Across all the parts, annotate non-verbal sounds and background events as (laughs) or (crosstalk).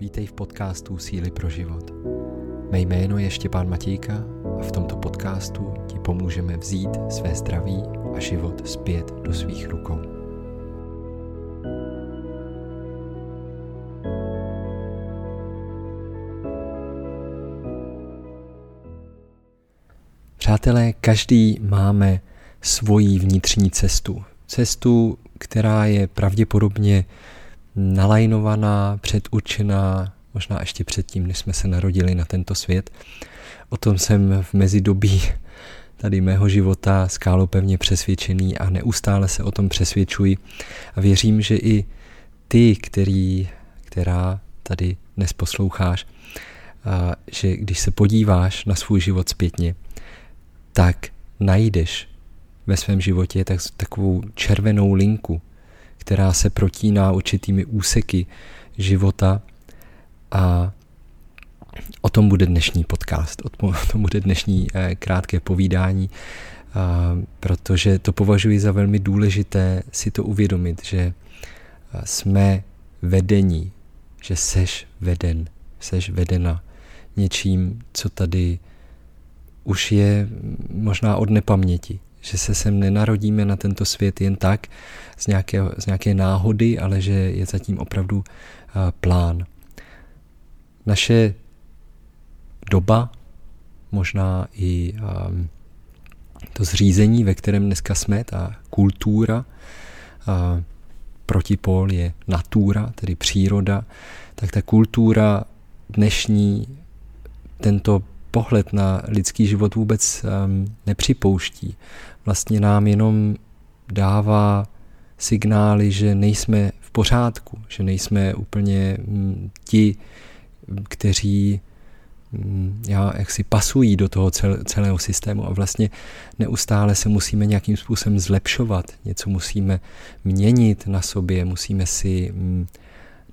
Vítej v podcastu Síly pro život. Mé jméno je Štěpán Matějka a v tomto podcastu ti pomůžeme vzít své zdraví a život zpět do svých rukou. Přátelé, každý máme svoji vnitřní cestu. Cestu, která je pravděpodobně nalajnovaná, předurčená, možná ještě předtím, než jsme se narodili na tento svět. O tom jsem v mezidobí tady mého života skálopevně přesvědčený a neustále se o tom přesvědčuji a věřím, že i ty, který, která tady dnes posloucháš, a že když se podíváš na svůj život zpětně, tak najdeš ve svém životě tak, takovou červenou linku, která se protíná určitými úseky života a o tom bude dnešní podcast, o tom bude dnešní eh, krátké povídání, protože to považuji za velmi důležité si to uvědomit, že eh, jsme vedení, že seš veden, seš vedena něčím, co tady už je možná od nepaměti že se sem nenarodíme na tento svět jen tak z nějaké, z nějaké náhody, ale že je zatím opravdu uh, plán. Naše doba, možná i um, to zřízení, ve kterém dneska jsme, ta kultura, uh, protipol je natura, tedy příroda, tak ta kultura dnešní tento pohled na lidský život vůbec um, nepřipouští. Vlastně nám jenom dává signály, že nejsme v pořádku, že nejsme úplně mm, ti, kteří mm, já, jak si pasují do toho celého systému. A vlastně neustále se musíme nějakým způsobem zlepšovat, něco musíme měnit na sobě, musíme si, mm,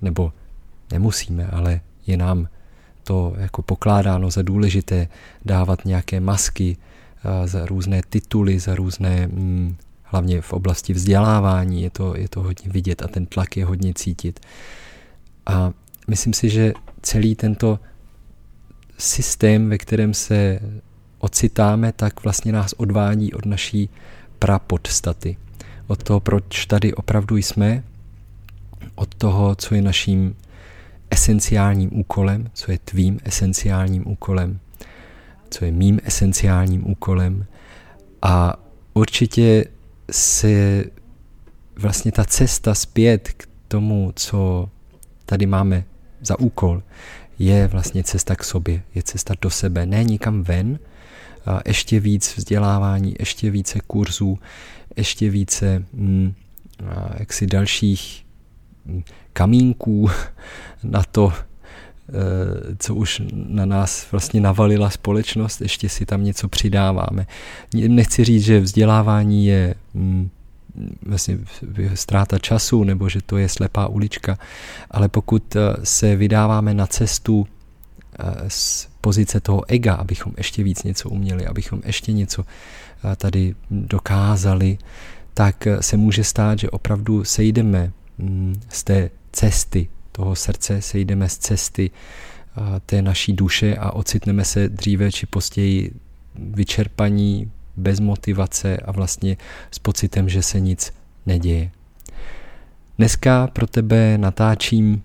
nebo nemusíme, ale je nám to jako pokládáno za důležité dávat nějaké masky, za různé tituly, za různé, hm, hlavně v oblasti vzdělávání je to, je to hodně vidět a ten tlak je hodně cítit. A myslím si, že celý tento systém, ve kterém se ocitáme, tak vlastně nás odvádí od naší prapodstaty. Od toho, proč tady opravdu jsme, od toho, co je naším esenciálním úkolem, co je tvým esenciálním úkolem co je mým esenciálním úkolem. A určitě se vlastně ta cesta zpět k tomu, co tady máme za úkol, je vlastně cesta k sobě, je cesta do sebe, ne nikam ven, a ještě víc vzdělávání, ještě více kurzů, ještě více mm, jaksi dalších kamínků (laughs) na to, Eh, co už na nás vlastně navalila společnost, ještě si tam něco přidáváme. Nechci říct, že vzdělávání je mm, vlastně ztráta času nebo že to je slepá ulička, ale pokud eh, se vydáváme na cestu eh, z pozice toho ega, abychom ještě víc něco uměli, abychom ještě něco tady dokázali, tak se může stát, že opravdu sejdeme z té cesty toho srdce, sejdeme z cesty té naší duše a ocitneme se dříve či později vyčerpaní, bez motivace a vlastně s pocitem, že se nic neděje. Dneska pro tebe natáčím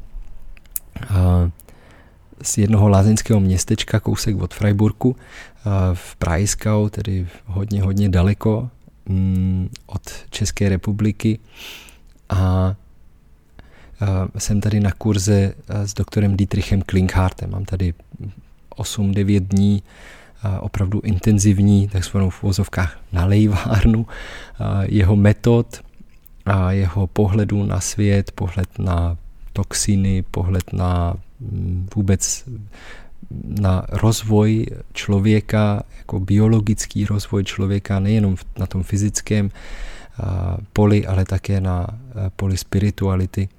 z jednoho lázeňského městečka, kousek od Freiburgu, v Prajskau, tedy hodně, hodně daleko mm, od České republiky. A jsem tady na kurze s doktorem Dietrichem Klinkhartem. Mám tady 8-9 dní opravdu intenzivní, takzvanou v vozovkách nalejvárnu, jeho metod a jeho pohledu na svět, pohled na toxiny, pohled na mm, vůbec na rozvoj člověka, jako biologický rozvoj člověka, nejenom na tom fyzickém poli, ale také na poli spirituality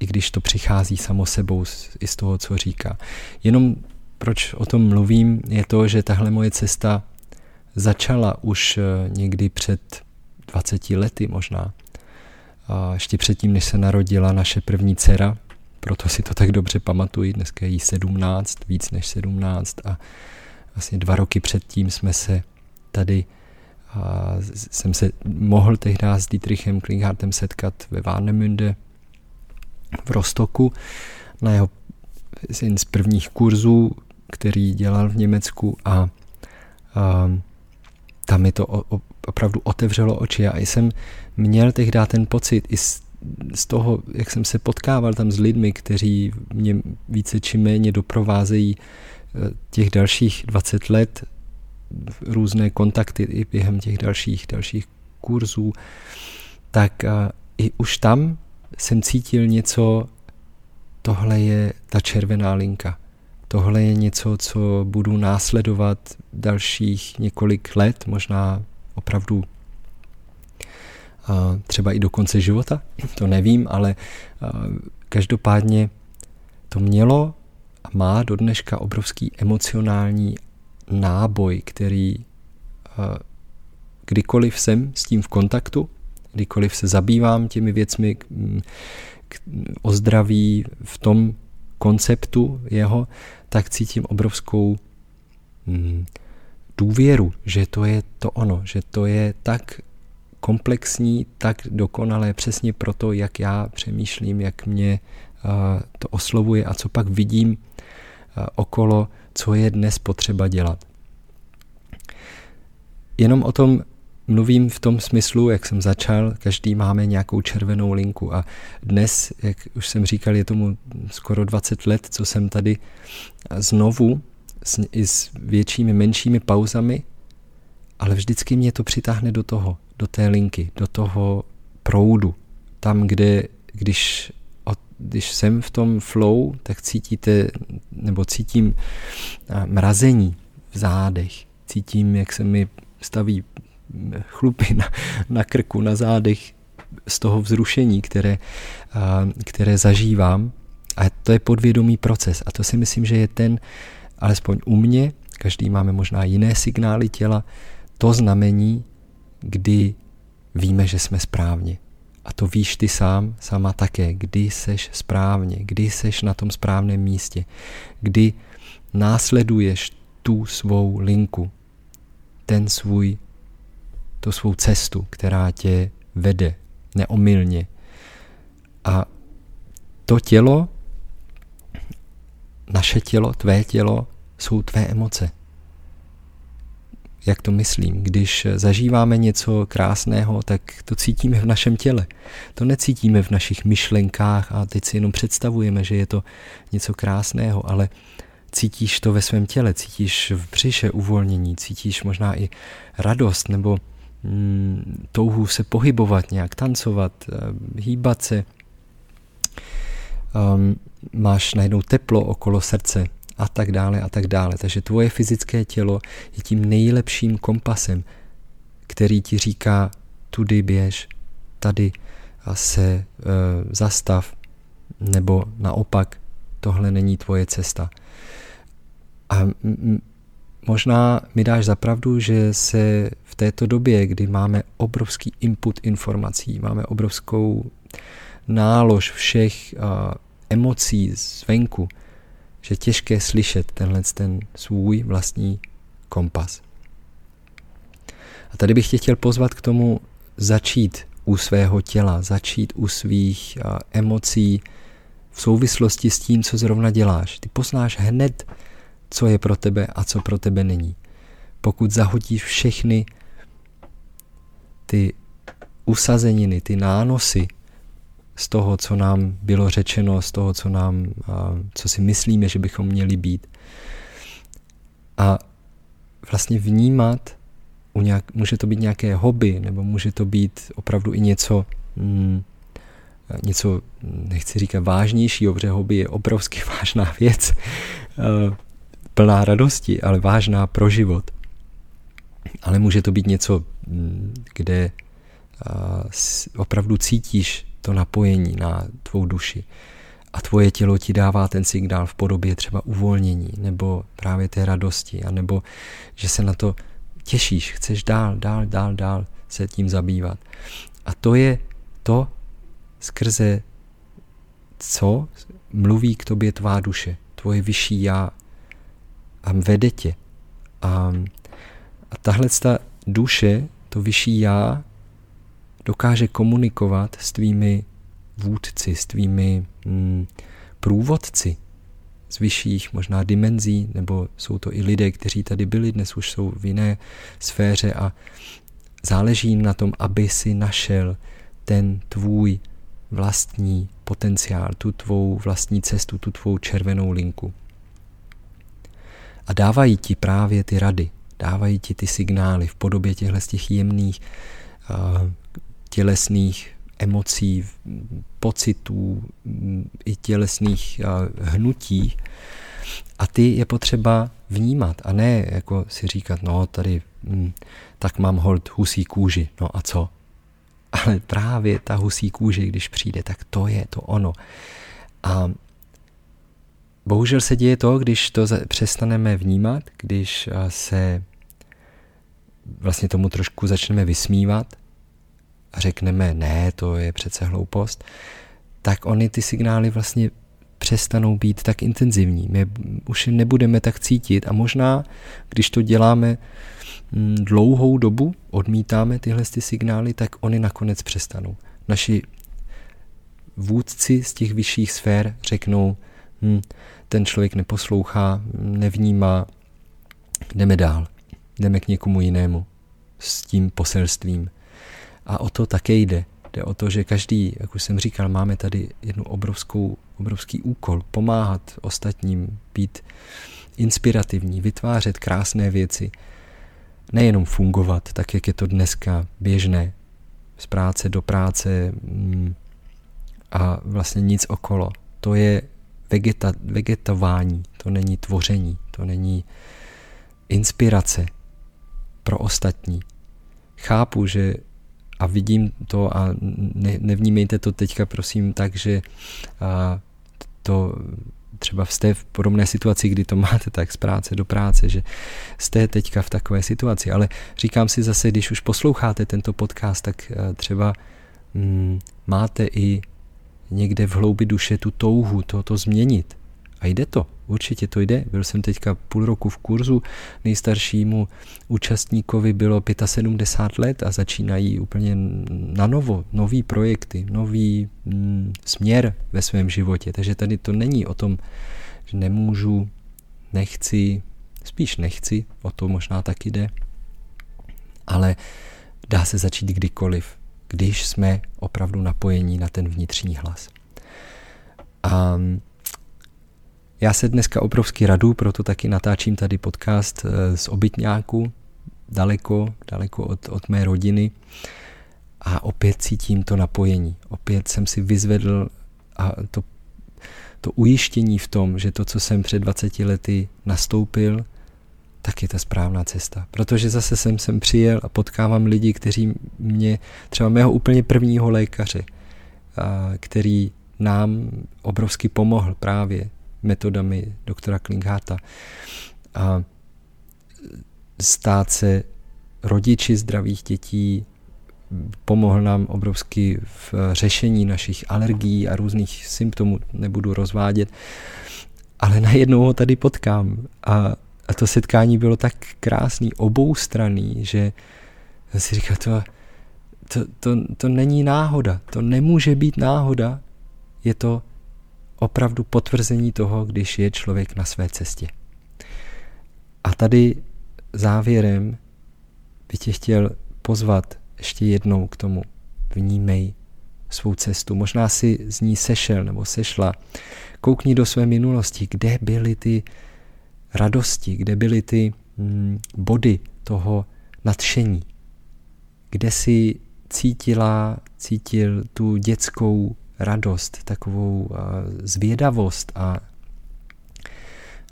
i když to přichází samo sebou i z toho, co říká. Jenom proč o tom mluvím, je to, že tahle moje cesta začala už eh, někdy před 20 lety možná. A ještě předtím, než se narodila naše první dcera, proto si to tak dobře pamatuji, dneska je jí 17, víc než 17 a vlastně dva roky předtím jsme se tady a jsem se mohl tehdy s Dietrichem Klinghartem setkat ve Warnemünde v Rostoku na jeho jeden z prvních kurzů, který dělal v Německu a, a tam mi to opravdu otevřelo oči. A jsem měl tehdy ten pocit i z, toho, jak jsem se potkával tam s lidmi, kteří mě více či méně doprovázejí eh, těch dalších 20 let, různé kontakty i během těch dalších, dalších kurzů, tak a, i už tam jsem cítil něco, tohle je ta červená linka. Tohle je něco, co budu následovat dalších několik let, možná opravdu třeba i do konce života, (laughs) to nevím, ale každopádně to mělo a má do dneška obrovský emocionální náboj, který kdykoliv jsem s tím v kontaktu, kdykoliv se zabývám těmi věcmi o zdraví v tom konceptu jeho, tak cítím obrovskou důvěru, že to je to ono, že to je tak komplexní, tak dokonalé přesně proto, jak já přemýšlím, jak mě to oslovuje a co pak vidím okolo, co je dnes potřeba dělat. Jenom o tom mluvím v tom smyslu, jak jsem začal, každý máme nějakou červenou linku a dnes, jak už jsem říkal, je tomu skoro 20 let, co jsem tady znovu s, i s většími, menšími pauzami, ale vždycky mě to přitáhne do toho, do té linky, do toho proudu. Tam, kde, když, když jsem v tom flow, tak cítíte, nebo cítím mrazení v zádech, cítím, jak se mi staví chlupy na, na krku, na zádech z toho vzrušení, které, které zažívám. A to je podvědomý proces. A to si myslím, že je ten, alespoň u mě, každý máme možná jiné signály těla, to znamení, kdy víme, že jsme správně. A to víš ty sám, sama také, kdy seš správně, kdy seš na tom správném místě, kdy následuješ tu svou linku, ten svůj, tu svou cestu, která tě vede neomylně. A to tělo, naše tělo, tvé tělo, jsou tvé emoce jak to myslím. Když zažíváme něco krásného, tak to cítíme v našem těle. To necítíme v našich myšlenkách a teď si jenom představujeme, že je to něco krásného, ale cítíš to ve svém těle, cítíš v břiše uvolnění, cítíš možná i radost nebo mm, touhu se pohybovat nějak, tancovat, eh, hýbat se. Um, máš najednou teplo okolo srdce, a tak dále a tak dále. Takže tvoje fyzické tělo je tím nejlepším kompasem, který ti říká, tudy běž, tady se e, zastav, nebo naopak, tohle není tvoje cesta. A možná mi dáš zapravdu, že se v této době, kdy máme obrovský input informací, máme obrovskou nálož všech uh, emocí zvenku, že je těžké slyšet tenhle ten svůj vlastní kompas. A tady bych tě chtěl pozvat k tomu začít u svého těla, začít u svých emocí v souvislosti s tím, co zrovna děláš. Ty poznáš hned, co je pro tebe a co pro tebe není. Pokud zahodíš všechny ty usazeniny, ty nánosy z toho, co nám bylo řečeno, z toho, co nám, co si myslíme, že bychom měli být. A vlastně vnímat, u nějak, může to být nějaké hobby, nebo může to být opravdu i něco, mm, něco, nechci říkat vážnějšího, protože hobby je obrovsky (laughs) vážná věc, plná radosti, ale vážná pro život. Ale může to být něco, kde opravdu cítíš to napojení na tvou duši. A tvoje tělo ti dává ten signál v podobě třeba uvolnění nebo právě té radosti, anebo že se na to těšíš, chceš dál, dál, dál, dál se tím zabývat. A to je to, skrze co mluví k tobě tvá duše, tvoje vyšší já a vede tě. A, a tahle ta duše, to vyšší já, dokáže komunikovat s tvými vůdci, s tvými mm, průvodci z vyšších možná dimenzí, nebo jsou to i lidé, kteří tady byli, dnes už jsou v jiné sféře a záleží na tom, aby si našel ten tvůj vlastní potenciál, tu tvou vlastní cestu, tu tvou červenou linku. A dávají ti právě ty rady, dávají ti ty signály v podobě těchto z těch jemných uh, tělesných emocí, pocitů i tělesných uh, hnutí. A ty je potřeba vnímat a ne jako si říkat, no tady hm, tak mám hold husí kůži, no a co? Ale právě ta husí kůže, když přijde, tak to je to ono. A bohužel se děje to, když to přestaneme vnímat, když se vlastně tomu trošku začneme vysmívat a řekneme, ne, to je přece hloupost, tak oni ty signály vlastně přestanou být tak intenzivní. My už je nebudeme tak cítit a možná, když to děláme mm, dlouhou dobu, odmítáme tyhle ty signály, tak oni nakonec přestanou. Naši vůdci z těch vyšších sfér řeknou, hm, ten člověk neposlouchá, nevnímá, jdeme dál, jdeme k někomu jinému s tím poselstvím. A o to také jde. Jde o to, že každý, jak už jsem říkal, máme tady jednu obrovskou, obrovský úkol pomáhat ostatním, být inspirativní, vytvářet krásné věci, nejenom fungovat, tak jak je to dneska běžné, z práce do práce mm, a vlastně nic okolo. To je vegeta, vegetování, to není tvoření, to není inspirace pro ostatní. Chápu, že a vidím to a ne, nevnímejte to teďka prosím tak, že a, to třeba jste v podobné situaci, kdy to máte tak z práce do práce, že jste teďka v takové situaci, ale říkám si zase, když už posloucháte tento podcast, tak třeba mm, máte i někde v hloubi duše tu touhu to, to změnit. A jde to, určitě to jde. Byl jsem teďka půl roku v kurzu, nejstaršímu účastníkovi bylo 75 let a začínají úplně na novo, nový projekty, nový mm, směr ve svém životě. Takže tady to není o tom, že nemůžu, nechci, spíš nechci, o to možná taky jde, ale dá se začít kdykoliv, když jsme opravdu napojení na ten vnitřní hlas. A já se dneska obrovsky radu, proto taky natáčím tady podcast eh, z obytňáku, daleko, daleko od, od mé rodiny a opět cítím to napojení. Opět jsem si vyzvedl a to, to ujištění v tom, že to, co jsem před 20 lety nastoupil, tak je ta správná cesta. Protože zase jsem sem přijel a potkávám lidi, kteří mě, třeba mého úplně prvního lékaře, a, který nám obrovsky pomohl právě metodami doktora Klingharta a stát se rodiči zdravých dětí, pomohl nám obrovsky v řešení našich alergií a různých symptomů, nebudu rozvádět, ale najednou ho tady potkám a, a to setkání bylo tak krásný, oboustranný, že si říkal, to, to, to, to není náhoda, to nemůže být náhoda, je to opravdu potvrzení toho, když je člověk na své cestě. A tady závěrem bych tě chtěl pozvat ještě jednou k tomu. Vnímej svou cestu. Možná si z ní sešel nebo sešla. Koukni do své minulosti, kde byly ty radosti, kde byly ty mm, body toho nadšení, kde si cítila, cítil tu dětskou radost, takovou zvědavost a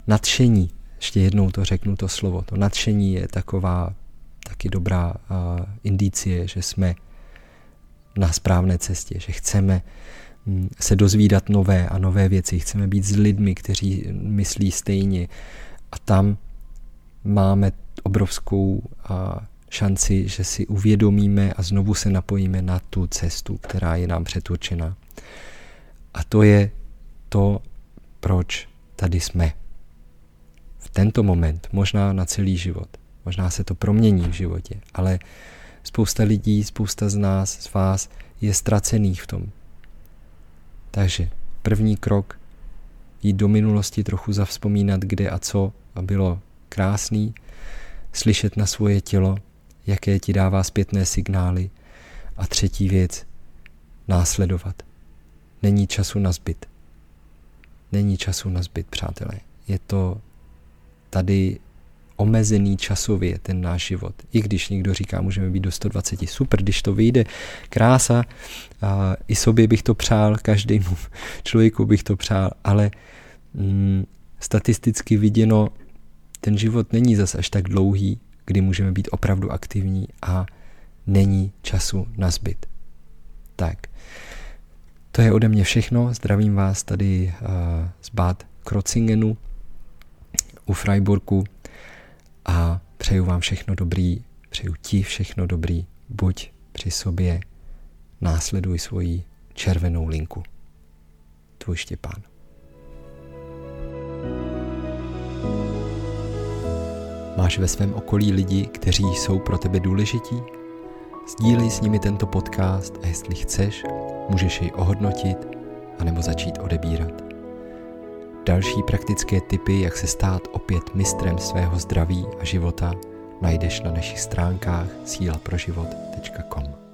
nadšení. Ještě jednou to řeknu to slovo. To nadšení je taková taky dobrá indicie, že jsme na správné cestě, že chceme mm, se dozvídat nové a nové věci, chceme být s lidmi, kteří myslí stejně a tam máme obrovskou šanci, že si uvědomíme a znovu se napojíme na tu cestu, která je nám předurčena. A to je to, proč tady jsme. V tento moment, možná na celý život. Možná se to promění v životě, ale spousta lidí, spousta z nás, z vás je ztracených v tom. Takže první krok, jít do minulosti trochu zavzpomínat, kde a co a bylo krásný, slyšet na svoje tělo, jaké ti dává zpětné signály. A třetí věc, následovat. Není času na zbyt. Není času na zbyt, přátelé. Je to tady omezený časově ten náš život. I když někdo říká, můžeme být do 120, super, když to vyjde, krása, a i sobě bych to přál, každému (laughs) člověku bych to přál, ale mm, statisticky viděno ten život není zas až tak dlouhý, kdy můžeme být opravdu aktivní a není času na zbyt. Tak, to je ode mě všechno. Zdravím vás tady uh, z Bad Krocingenu u Freiburgu a přeju vám všechno dobrý, přeju ti všechno dobrý, buď při sobě, následuj svoji červenou linku. Tvůj Štěpán. Máš ve svém okolí lidi, kteří jsou pro tebe důležití? Sdílej s nimi tento podcast a jestli chceš, můžeš jej ohodnotit anebo začít odebírat. Další praktické typy, jak se stát opět mistrem svého zdraví a života, najdeš na našich stránkách sílaproživot.com.